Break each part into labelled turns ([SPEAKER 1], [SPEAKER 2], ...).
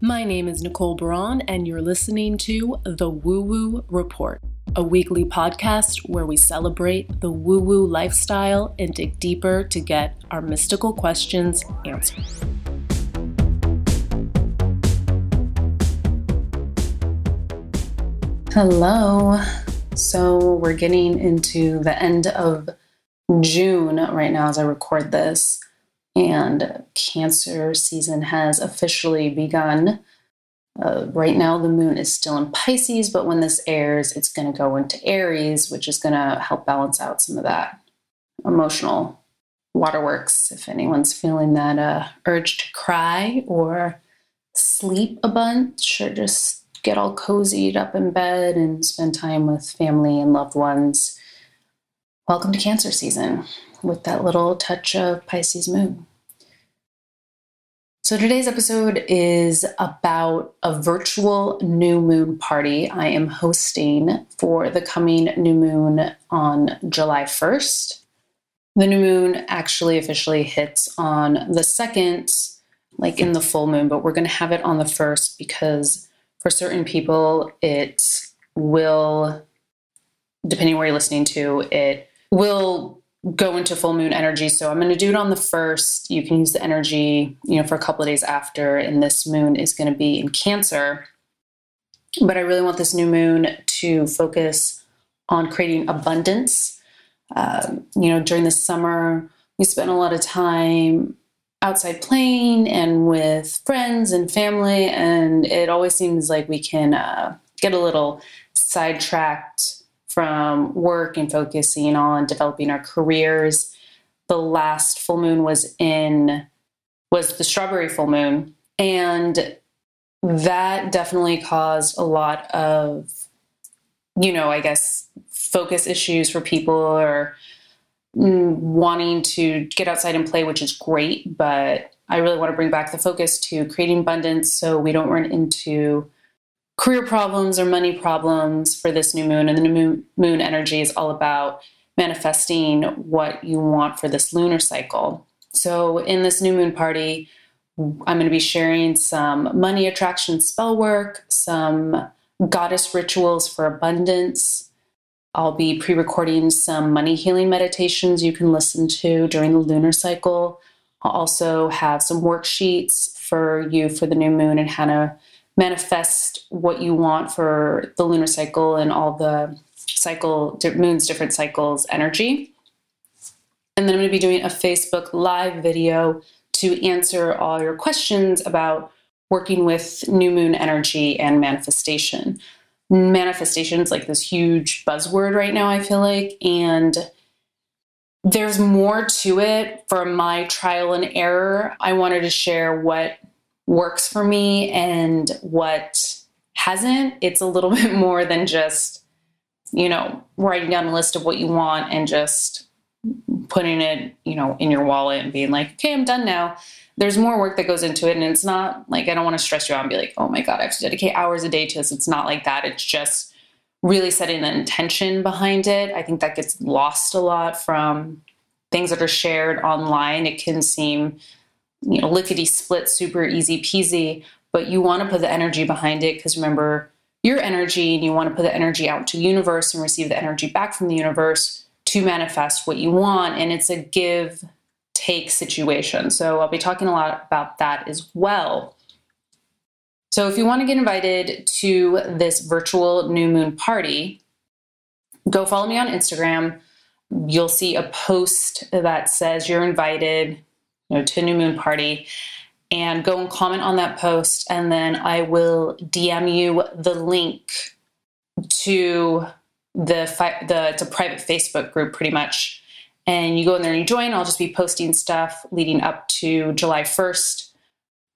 [SPEAKER 1] My name is Nicole Burron, and you're listening to The Woo Woo Report, a weekly podcast where we celebrate the woo woo lifestyle and dig deeper to get our mystical questions answered. Hello. So, we're getting into the end of June right now as I record this and Cancer season has officially begun. Uh, right now, the moon is still in Pisces, but when this airs, it's going to go into Aries, which is going to help balance out some of that emotional waterworks. If anyone's feeling that uh, urge to cry or sleep a bunch or just get all cozied up in bed and spend time with family and loved ones, welcome to Cancer season with that little touch of Pisces moon. So, today's episode is about a virtual new moon party I am hosting for the coming new moon on July 1st. The new moon actually officially hits on the 2nd, like in the full moon, but we're going to have it on the 1st because for certain people, it will, depending where you're listening to, it will go into full moon energy. So I'm going to do it on the first. You can use the energy, you know, for a couple of days after. And this moon is going to be in Cancer. But I really want this new moon to focus on creating abundance. Um, you know, during the summer, we spend a lot of time outside playing and with friends and family, and it always seems like we can uh, get a little sidetracked from work and focusing on developing our careers. The last full moon was in was the strawberry full moon and that definitely caused a lot of you know, I guess focus issues for people or wanting to get outside and play, which is great, but I really want to bring back the focus to creating abundance so we don't run into career problems or money problems for this new moon. And the new moon energy is all about manifesting what you want for this lunar cycle. So, in this new moon party, I'm going to be sharing some money attraction spell work, some goddess rituals for abundance. I'll be pre recording some money healing meditations you can listen to during the lunar cycle. I'll also have some worksheets for you for the new moon and how to manifest what you want for the lunar cycle and all the cycle moon's different cycles energy. And then i'm going to be doing a facebook live video to answer all your questions about working with new moon energy and manifestation. Manifestation is like this huge buzzword right now i feel like and there's more to it. From my trial and error i wanted to share what works for me and what hasn't. It's a little bit more than just, you know, writing down a list of what you want and just putting it, you know, in your wallet and being like, okay, I'm done now. There's more work that goes into it. And it's not like I don't want to stress you out and be like, oh my God, I have to dedicate hours a day to this. It's not like that. It's just really setting the intention behind it. I think that gets lost a lot from things that are shared online. It can seem you know, lickety split, super easy peasy, but you want to put the energy behind it because remember, your energy and you want to put the energy out to the universe and receive the energy back from the universe to manifest what you want. And it's a give take situation. So I'll be talking a lot about that as well. So if you want to get invited to this virtual new moon party, go follow me on Instagram. You'll see a post that says you're invited you know, to new moon party and go and comment on that post. And then I will DM you the link to the fi- the it's a private Facebook group pretty much. And you go in there and you join. I'll just be posting stuff leading up to July 1st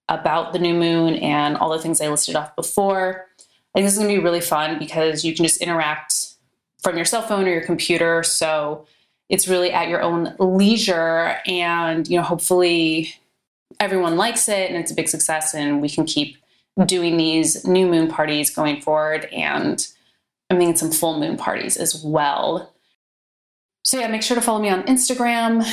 [SPEAKER 1] about the new moon and all the things I listed off before. I think this is going to be really fun because you can just interact from your cell phone or your computer. So it's really at your own leisure and you know hopefully everyone likes it and it's a big success and we can keep doing these new moon parties going forward and i'm thinking some full moon parties as well so yeah make sure to follow me on instagram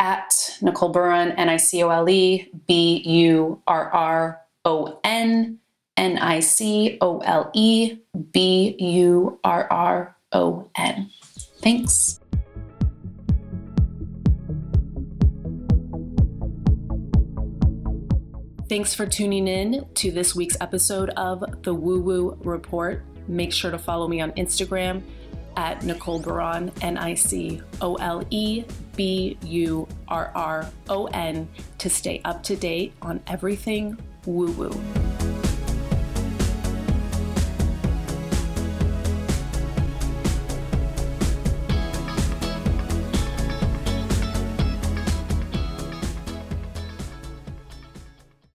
[SPEAKER 1] at nicole burron n-i-c-o-l-e b-u-r-r O N N I C O L E B U R R O N. Thanks. Thanks for tuning in to this week's episode of the Woo Woo Report. Make sure to follow me on Instagram at Nicole Burron, N I C O L E B U R R O N, to stay up to date on everything woo woo.